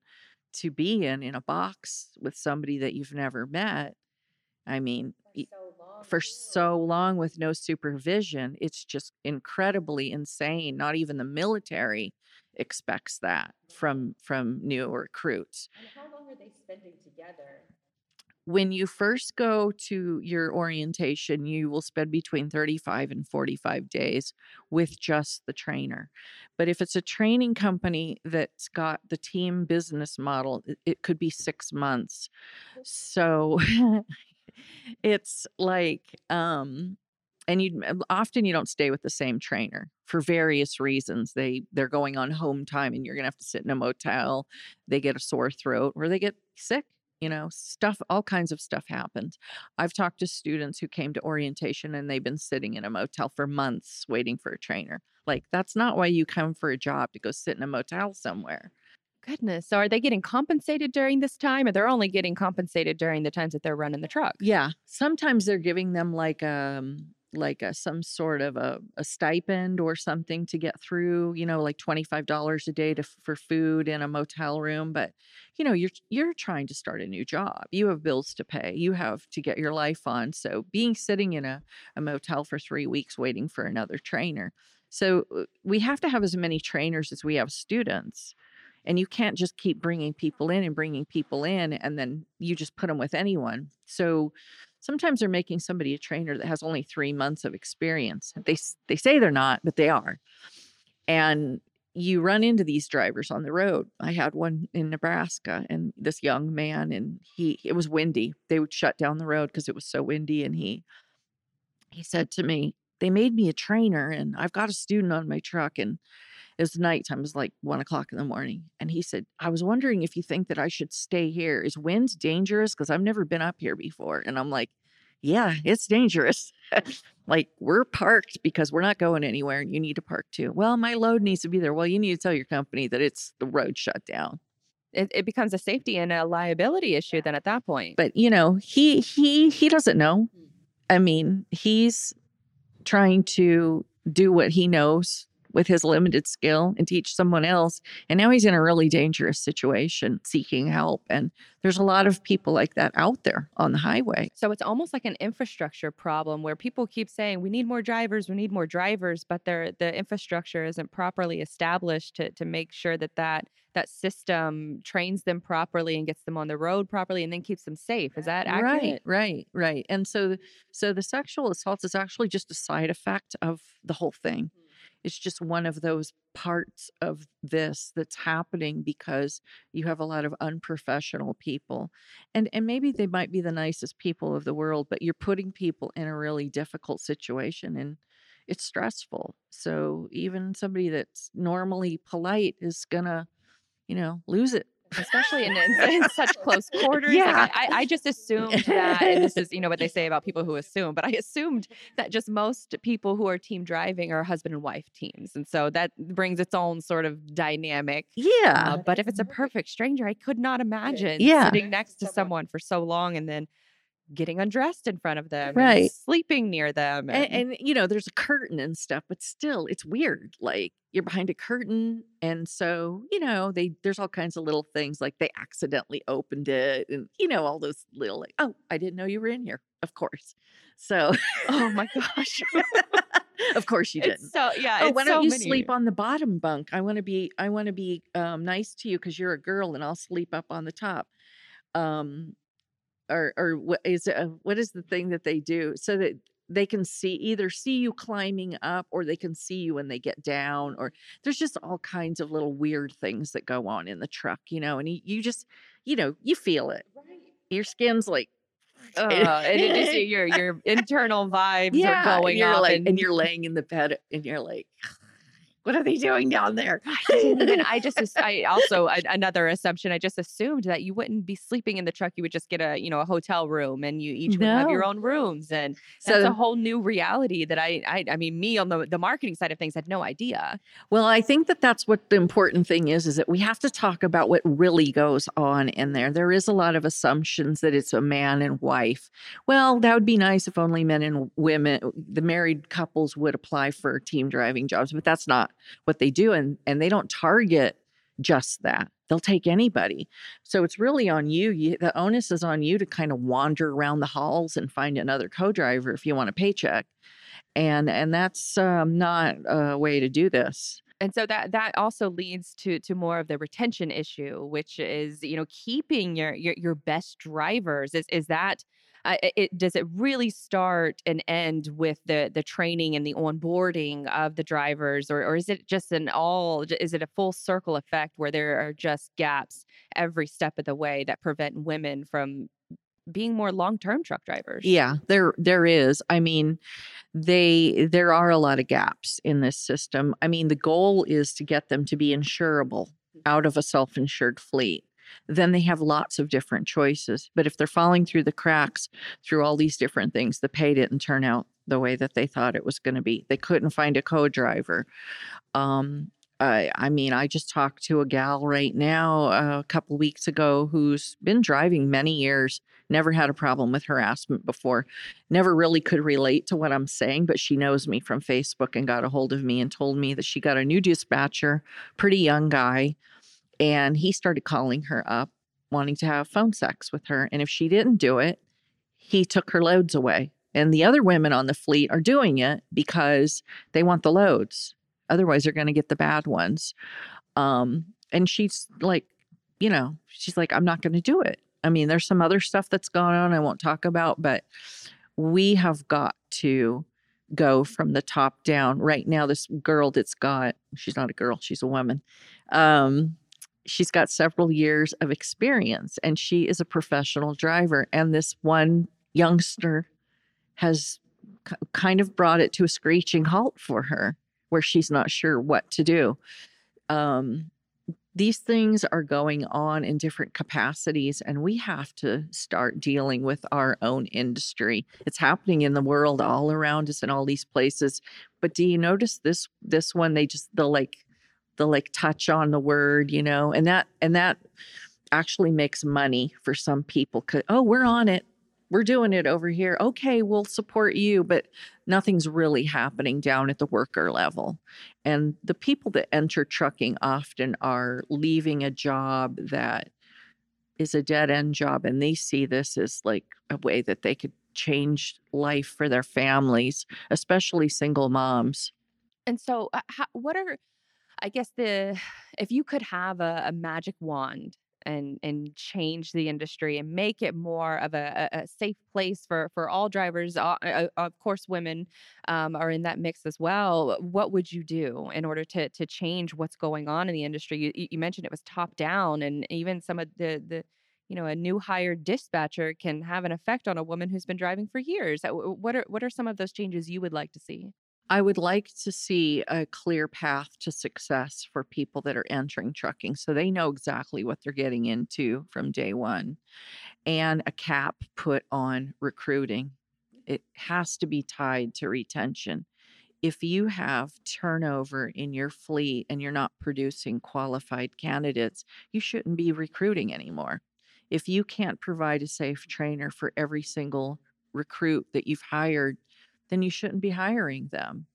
to be in in a box with somebody that you've never met. I mean, y- for so long with no supervision, it's just incredibly insane. Not even the military expects that from from new recruits. And how long are they spending together? When you first go to your orientation, you will spend between 35 and 45 days with just the trainer. But if it's a training company that's got the team business model, it, it could be 6 months. So it's like um and you often you don't stay with the same trainer for various reasons. They they're going on home time and you're going to have to sit in a motel. They get a sore throat or they get sick you know stuff all kinds of stuff happens. I've talked to students who came to orientation and they've been sitting in a motel for months waiting for a trainer. Like that's not why you come for a job to go sit in a motel somewhere Goodness. So are they getting compensated during this time or they're only getting compensated during the times that they're running the truck? Yeah, sometimes they're giving them like um like a some sort of a, a stipend or something to get through, you know, like $25 a day to for food in a motel room, but you know, you're you're trying to start a new job. You have bills to pay. You have to get your life on. So being sitting in a, a motel for 3 weeks waiting for another trainer. So uh, we have to have as many trainers as we have students and you can't just keep bringing people in and bringing people in and then you just put them with anyone so sometimes they're making somebody a trainer that has only three months of experience they they say they're not but they are and you run into these drivers on the road. I had one in Nebraska and this young man and he it was windy. They would shut down the road because it was so windy and he he said to me, "They made me a trainer and I've got a student on my truck and it was nighttime. It was like one o'clock in the morning. And he said, I was wondering if you think that I should stay here. Is wind dangerous? Because I've never been up here before. And I'm like, yeah, it's dangerous. like we're parked because we're not going anywhere and you need to park too. Well, my load needs to be there. Well, you need to tell your company that it's the road shut down. It, it becomes a safety and a liability issue then at that point. But you know, he he he doesn't know. Hmm. I mean, he's trying to do what he knows with his limited skill and teach someone else. And now he's in a really dangerous situation seeking help. And there's a lot of people like that out there on the highway. So it's almost like an infrastructure problem where people keep saying we need more drivers, we need more drivers, but the infrastructure isn't properly established to to make sure that that that system trains them properly and gets them on the road properly and then keeps them safe. Is that accurate? Right, right, right. And so so the sexual assault is actually just a side effect of the whole thing it's just one of those parts of this that's happening because you have a lot of unprofessional people and and maybe they might be the nicest people of the world but you're putting people in a really difficult situation and it's stressful. So even somebody that's normally polite is gonna you know lose it especially in, in, in, such close quarters. Yeah. Like I, I, just assumed that, and this is, you know, what they say about people who assume, but I assumed that just most people who are team driving are husband and wife teams. And so that brings its own sort of dynamic. Yeah. Uh, but if it's a perfect stranger, I could not imagine yeah. sitting next to someone for so long and then getting undressed in front of them right sleeping near them and, and, and, you know there's a curtain and stuff but still it's weird like you're behind a curtain and so you know they there's all kinds of little things like they accidentally opened it and you know all those little like oh i didn't know you were in here of course so oh my gosh of course you didn't. so yeah. Oh, why don't so you many. sleep on the bottom bunk? I want to be I want to be um, nice to you because you're a girl, and I'll sleep up on the top. Um, or or what is it, uh, what is the thing that they do so that they can see either see you climbing up or they can see you when they get down or there's just all kinds of little weird things that go on in the truck you know and you, you just you know you feel it. Your skin's like uh, and it just your your internal vibes yeah, are going up like, and, and you're laying in the bed and you're like what are they doing down there? and I just, I also another assumption. I just assumed that you wouldn't be sleeping in the truck. You would just get a, you know, a hotel room, and you each would have your own rooms, and that's so, a whole new reality that I, I, I mean, me on the the marketing side of things had no idea. Well, I think that that's what the important thing is: is that we have to talk about what really goes on in there. There is a lot of assumptions that it's a man and wife. Well, that would be nice if only men and women, the married couples, would apply for team driving jobs, but that's not what they do and and they don't target just that. They'll take anybody. So it's really on you. you the onus is on you to kind of wander around the halls and find another co-driver if you want a paycheck. And and that's um, not a way to do this. And so that that also leads to to more of the retention issue which is you know keeping your your, your best drivers. Is is that uh, it, does it really start and end with the the training and the onboarding of the drivers or, or is it just an all is it a full circle effect where there are just gaps every step of the way that prevent women from being more long-term truck drivers? Yeah there there is. I mean they there are a lot of gaps in this system. I mean the goal is to get them to be insurable out of a self-insured fleet then they have lots of different choices. But if they're falling through the cracks through all these different things, the pay didn't turn out the way that they thought it was going to be. They couldn't find a co-driver. Um, I, I mean, I just talked to a gal right now uh, a couple weeks ago who's been driving many years, never had a problem with harassment before, never really could relate to what I'm saying, but she knows me from Facebook and got a hold of me and told me that she got a new dispatcher, pretty young guy, and he started calling her up, wanting to have phone sex with her. And if she didn't do it, he took her loads away. And the other women on the fleet are doing it because they want the loads. Otherwise, they're going to get the bad ones. Um, and she's like, you know, she's like, I'm not going to do it. I mean, there's some other stuff that's going on I won't talk about, but we have got to go from the top down. Right now, this girl that's got, she's not a girl, she's a woman. Um, she's got several years of experience and she is a professional driver. And this one youngster has kind of brought it to a screeching halt for her where she's not sure what to do. Um, these things are going on in different capacities and we have to start dealing with our own industry it's happening in the world all around us in all these places but do you notice this this one they just they'll like they'll like touch on the word you know and that and that actually makes money for some people 'cause, oh we're on it. We're doing it over here. Okay we'll support you. But nothing's really happening down at the worker level. And the people that enter trucking often are leaving a job that is a dead end job and they see this as like a way that they could change life for their families especially single moms. And so, uh, how, what are, I guess the, if you could have a, a magic wand and and change the industry and make it more of a, a safe place for for all drivers, uh, uh, of course, women um, are in that mix as well. What would you do in order to to change what's going on in the industry? You, you you mentioned it was top down, and even some of the the you know a new hired dispatcher can have an effect on a woman who's been driving for years. Uh, What are what are some of those changes you would like to see? I would like to see a clear path to success for people that are entering trucking so they know exactly what they're getting into from day one and a cap put on recruiting. It has to be tied to retention. If you have turnover in your fleet and you're not producing qualified candidates, you shouldn't be recruiting anymore. If you can't provide a safe trainer for every single recruit that you've hired, then you shouldn't be hiring them.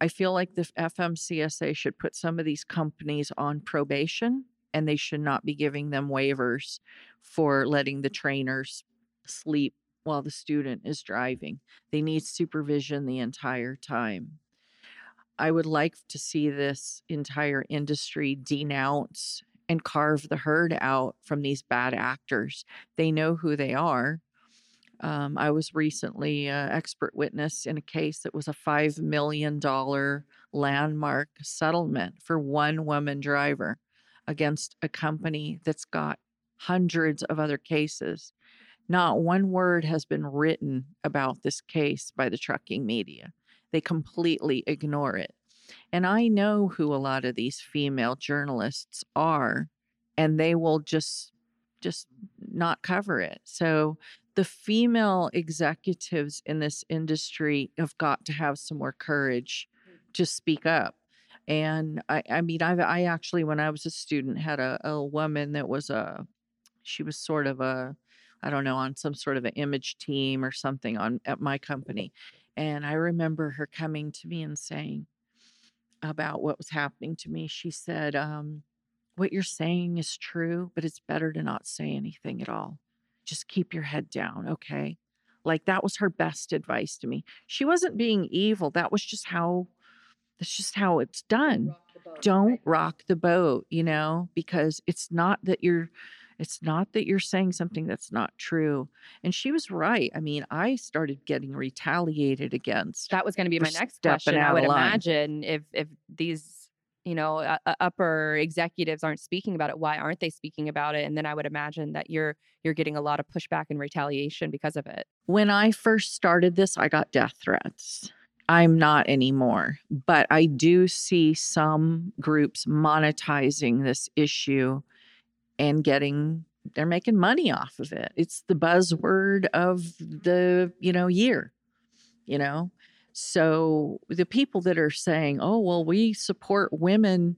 I feel like the FMCSA should put some of these companies on probation and they should not be giving them waivers for letting the trainers sleep while the student is driving. They need supervision the entire time. I would like to see this entire industry denounce and carve the herd out from these bad actors. They know who they are. Um, I was recently an expert witness in a case that was a $5 million landmark settlement for one woman driver against a company that's got hundreds of other cases. Not one word has been written about this case by the trucking media. They completely ignore it. And I know who a lot of these female journalists are, and they will just just not cover it. So the female executives in this industry have got to have some more courage to speak up. And I, I mean, I've, I actually, when I was a student, had a, a woman that was a, she was sort of a, I don't know, on some sort of an image team or something on at my company. And I remember her coming to me and saying about what was happening to me. She said, um, what you're saying is true, but it's better to not say anything at all. Just keep your head down, okay? Like that was her best advice to me. She wasn't being evil. That was just how that's just how it's done. Don't rock the boat, you know, because it's not that you're it's not that you're saying something that's not true. And she was right. I mean, I started getting retaliated against. That was going to be my next question. I would imagine if if these you know uh, upper executives aren't speaking about it, why aren't they speaking about it? And then I would imagine that you're you're getting a lot of pushback and retaliation because of it. When I first started this, I got death threats. I'm not anymore, but I do see some groups monetizing this issue and getting they're making money off of it. It's the buzzword of the, you know, year, you know. So the people that are saying, "Oh, well, we support women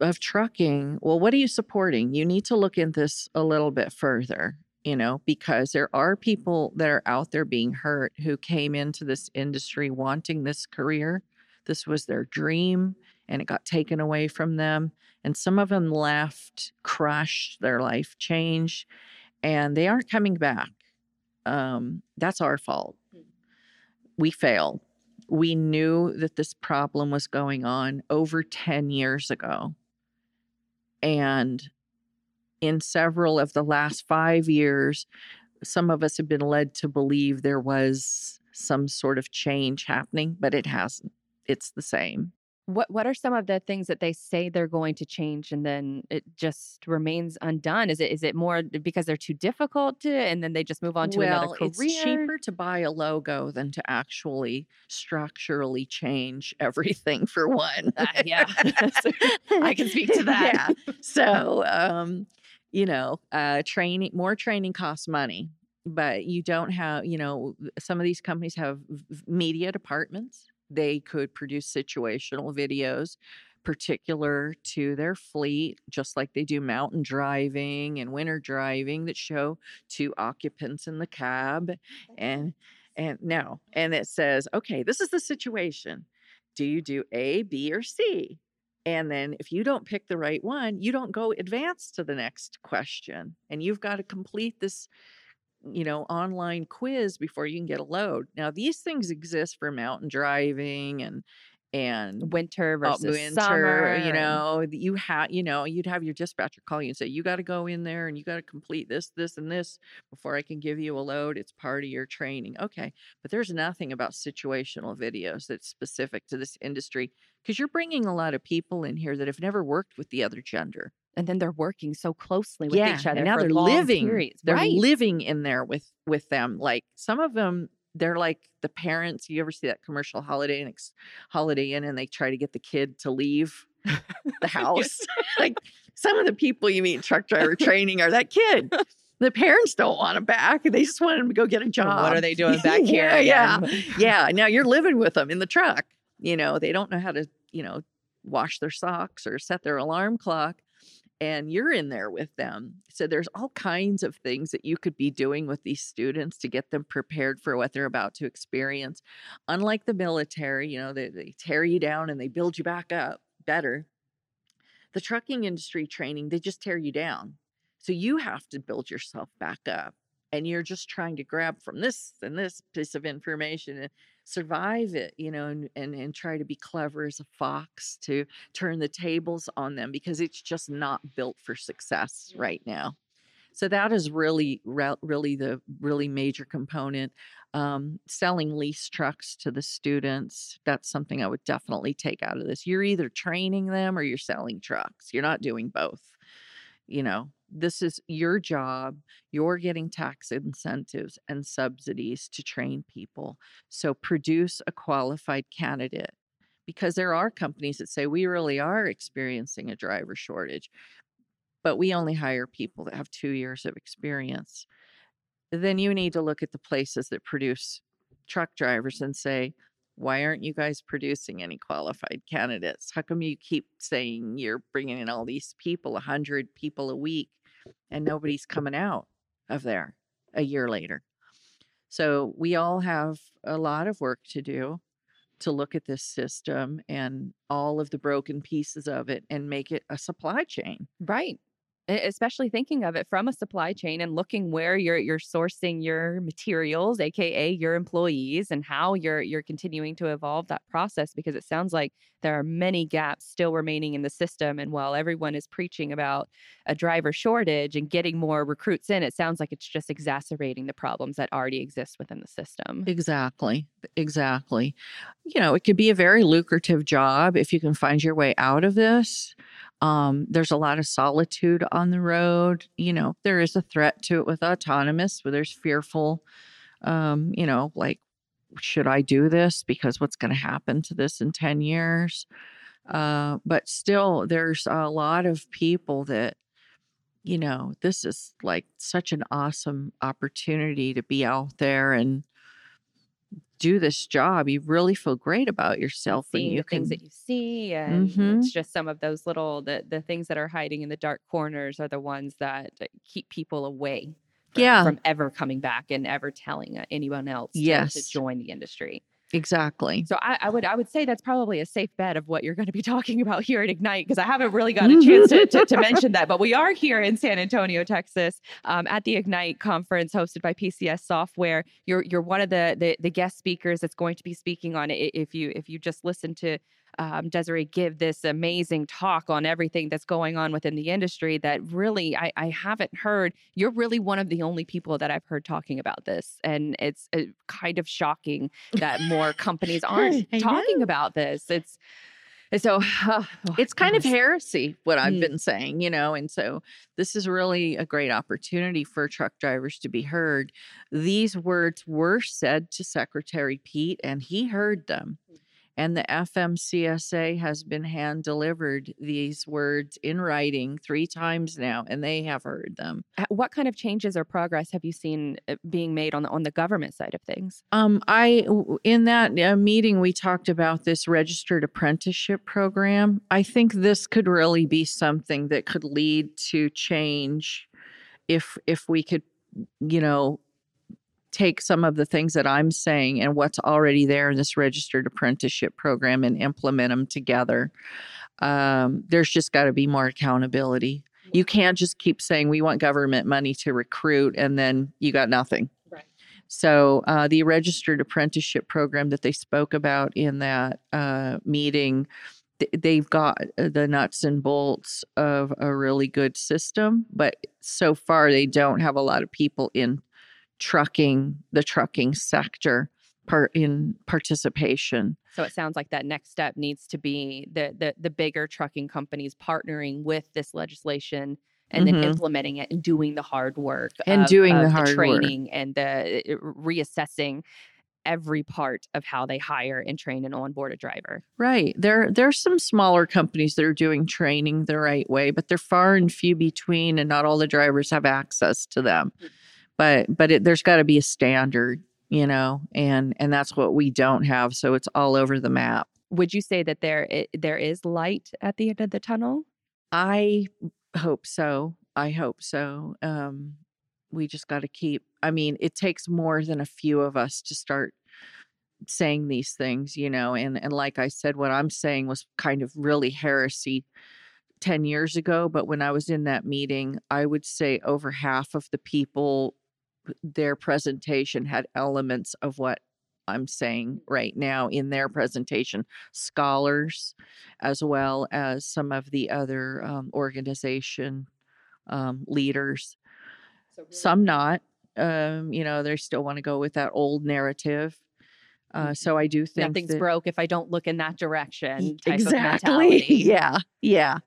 of trucking." Well, what are you supporting? You need to look into this a little bit further, you know, because there are people that are out there being hurt who came into this industry wanting this career. This was their dream and it got taken away from them. And some of them left crushed, their life changed, and they aren't coming back. Um, that's our fault. We failed. We knew that this problem was going on over 10 years ago. And in several of the last five years, some of us have been led to believe there was some sort of change happening, but it hasn't. It's the same. What what are some of the things that they say they're going to change and then it just remains undone? Is it is it more because they're too difficult to and then they just move on to another Well, career? it's cheaper to buy a logo than to actually structurally change everything for one. Ah, yeah. I can speak to that. Yeah. So, um, you know, uh, training, more training costs money, but you don't have, you know, some of these companies have media departments. They could produce situational videos particular to their fleet, just like they do mountain driving and winter driving that show two occupants in the cab and and no and it says okay this is the situation. Do you do a b or c? And then if you don't pick the right one you don't go advance to the next question and you've got to complete this you know online quiz before you can get a load now these things exist for mountain driving and and winter uh, versus winter, summer. you know, you have, you know, you'd have your dispatcher call you and say, you got to go in there and you got to complete this, this, and this before I can give you a load. It's part of your training. Okay. But there's nothing about situational videos that's specific to this industry because you're bringing a lot of people in here that have never worked with the other gender. And then they're working so closely with each other and now they're living. periods. They're right. living in there with with them. Like some of them, they're like the parents. You ever see that commercial Holiday Inn, Holiday Inn, and they try to get the kid to leave the house. like some of the people you meet in truck driver training are that kid. The parents don't want him back. They just want him to go get a job. What are they doing back here? yeah, yeah yeah now you're living with them in the truck you know they don't know how to you know wash their socks or set their alarm clock and you're in there with them. So there's all kinds of things that you could be doing with these students to get them prepared for what they're about to experience. Unlike the military you know they, they tear you down and they build you back up better. The trucking industry training they just tear you down. So you have to build yourself back up and you're just trying to grab from this and this piece of information and survive it you know and, and and try to be clever as a fox to turn the tables on them because it's just not built for success right now. So that is really really the really major component um, selling lease trucks to the students. That's something i would definitely take out of this. You're either training them or you're selling trucks. You're not doing both you know this is your job you're getting tax incentives and subsidies to train people. So produce a qualified candidate because there are companies that say we really are experiencing a driver shortage but we only hire people that have 2 years of experience. Then you need to look at the places that produce truck drivers and say why aren't you guys producing any qualified candidates? How come you keep saying you're bringing in all these people 100 people a week and nobody's coming out of there a year later? So we all have a lot of work to do to look at this system and all of the broken pieces of it and make it a supply chain. Right. Especially thinking of it from a supply chain and looking where you're you're sourcing your materials, aka your employees, and how you're you're continuing to evolve that process because it sounds like there are many gaps still remaining in the system. And while everyone is preaching about a driver shortage and getting more recruits in, it sounds like it's just exacerbating the problems that already exist within the system. Exactly. Exactly. You know, it could be a very lucrative job if you can find your way out of this. Um, there's a lot of solitude on the road. You know, there is a threat to it with autonomous, where there's fearful, um, you know, like, should I do this? Because what's going to happen to this in 10 years? Uh, but still, there's a lot of people that, you know, this is like such an awesome opportunity to be out there and do this job. You really feel great about yourself seeing you the things that you see and Mhm. it's just some of those little the, the things that are hiding in the dark corners are the ones that uh, keep people away from, Yeah. from ever coming back and ever telling uh, anyone else to- to, join the industry Exactly. so I, I would i would say that's probably a safe bet of what you're going to be talking about here at ignite because i haven't really got a chance to, to, to mention that but we are here in san antonio texas um, at the ignite conference hosted by pcs software you're you're one of the, the the guest speakers that's going to be speaking on it if you if you just listen to um, Desiree give this amazing talk on everything that's going on within the industry that really I, I haven't heard. You're really one of the only people that I've heard talking about this. And it's uh, kind of shocking that more companies aren't talking know. about this. It's so oh, it's kind of heresy what i've Mm. been saying you know and so this is really a great opportunity for truck drivers to be heard these words were said to secretary pete and he heard them and the fmcsa has been hand delivered these words in writing three times now and they have heard them Uh, What kind of changes or progress have you seen uh, being made on the on the government side of things? Um, I in that uh, meeting we talked about this registered apprenticeship program. I think this could really be something that could lead to change if if we could, you know, take some of the things that I'm saying and what's already there in this registered apprenticeship program and implement them together. Um, there's just got to be more accountability. You can't just keep saying we want government money to recruit and then you got nothing. So uh, the registered apprenticeship program that they spoke about in that uh, meeting, th- they've got uh, the nuts and bolts of a really good system, but so far they don't have a lot of people in trucking, the trucking sector, part in participation. So it sounds like that next step needs to be the the the bigger trucking companies partnering with this legislation and then Mhm. implementing it and doing the hard work And of- doing the hard work. training and the reassessing every part of how they hire and train and onboard a driver. Right. There there's some smaller companies that are doing training the right way, but they're far and few between and not all the drivers have access to them. But but it, there's got to be a standard, you know, and and that's what we don't have, so it's all over the map. Would you say that there i- there is light at the end of the tunnel? I hope so. I hope so. Um we just got to keep I mean, it takes more than a few of us to start saying these things, you know, and and like I said what I'm saying was kind of really heresy 10 years ago, but when I was in that meeting, I would say over half of the people their presentation had elements of what I'm saying right now in their presentation, scholars, as well as some of the other um, organization um, leaders. Some not. Um, you know, they still want to go with that old narrative. Uh, so I do think Nothing's that, broke if I don't look in that direction. Type exactly. yeah, yeah.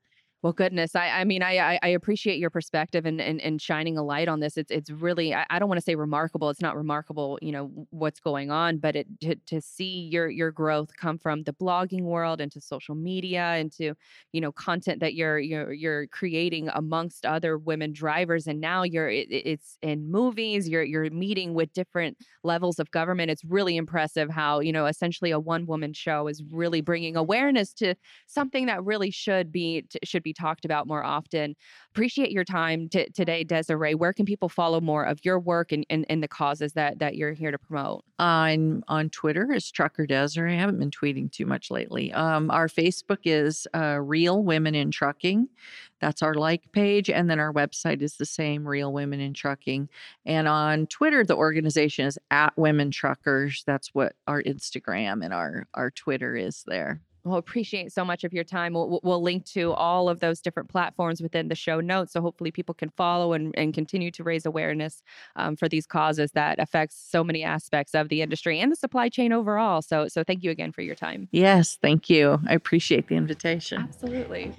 Well, goodness, I, I mean, I, I, appreciate your perspective and, and, and shining a light on this. It's, it's really, I, don't want to say remarkable. It's not remarkable, you know, what's going on, but it to, to see your, your growth come from the blogging world into social media into, you know, content that you're, you're, you're creating amongst other women drivers, and now you're, it, it- it's in movies. You're, you're meeting with different levels of government. It's really impressive how, you know, essentially a one woman show is really bringing awareness to something that really should be should be talked about more often. Appreciate your time t- today, Desiree. Where can people follow more of your work and, and, and the causes that that you're here to promote? on on Twitter is Trucker Desiree. I haven't been tweeting too much lately. Um, our Facebook is uh, Real Women in Trucking. That's our like page, and then our website is the same, Real Women in Trucking. And on Twitter, the organization is at Women Truckers. That's what our Instagram and our our Twitter is there. Well, appreciate so much of your time. We'll, we'll- link to all of those different platforms within the show notes, so hopefully people can follow and, and continue to raise awareness um, for these causes that affects so many aspects of the industry and the supply chain overall. So, so thank you again for your time. Yes, thank you. I appreciate the invitation. Absolutely.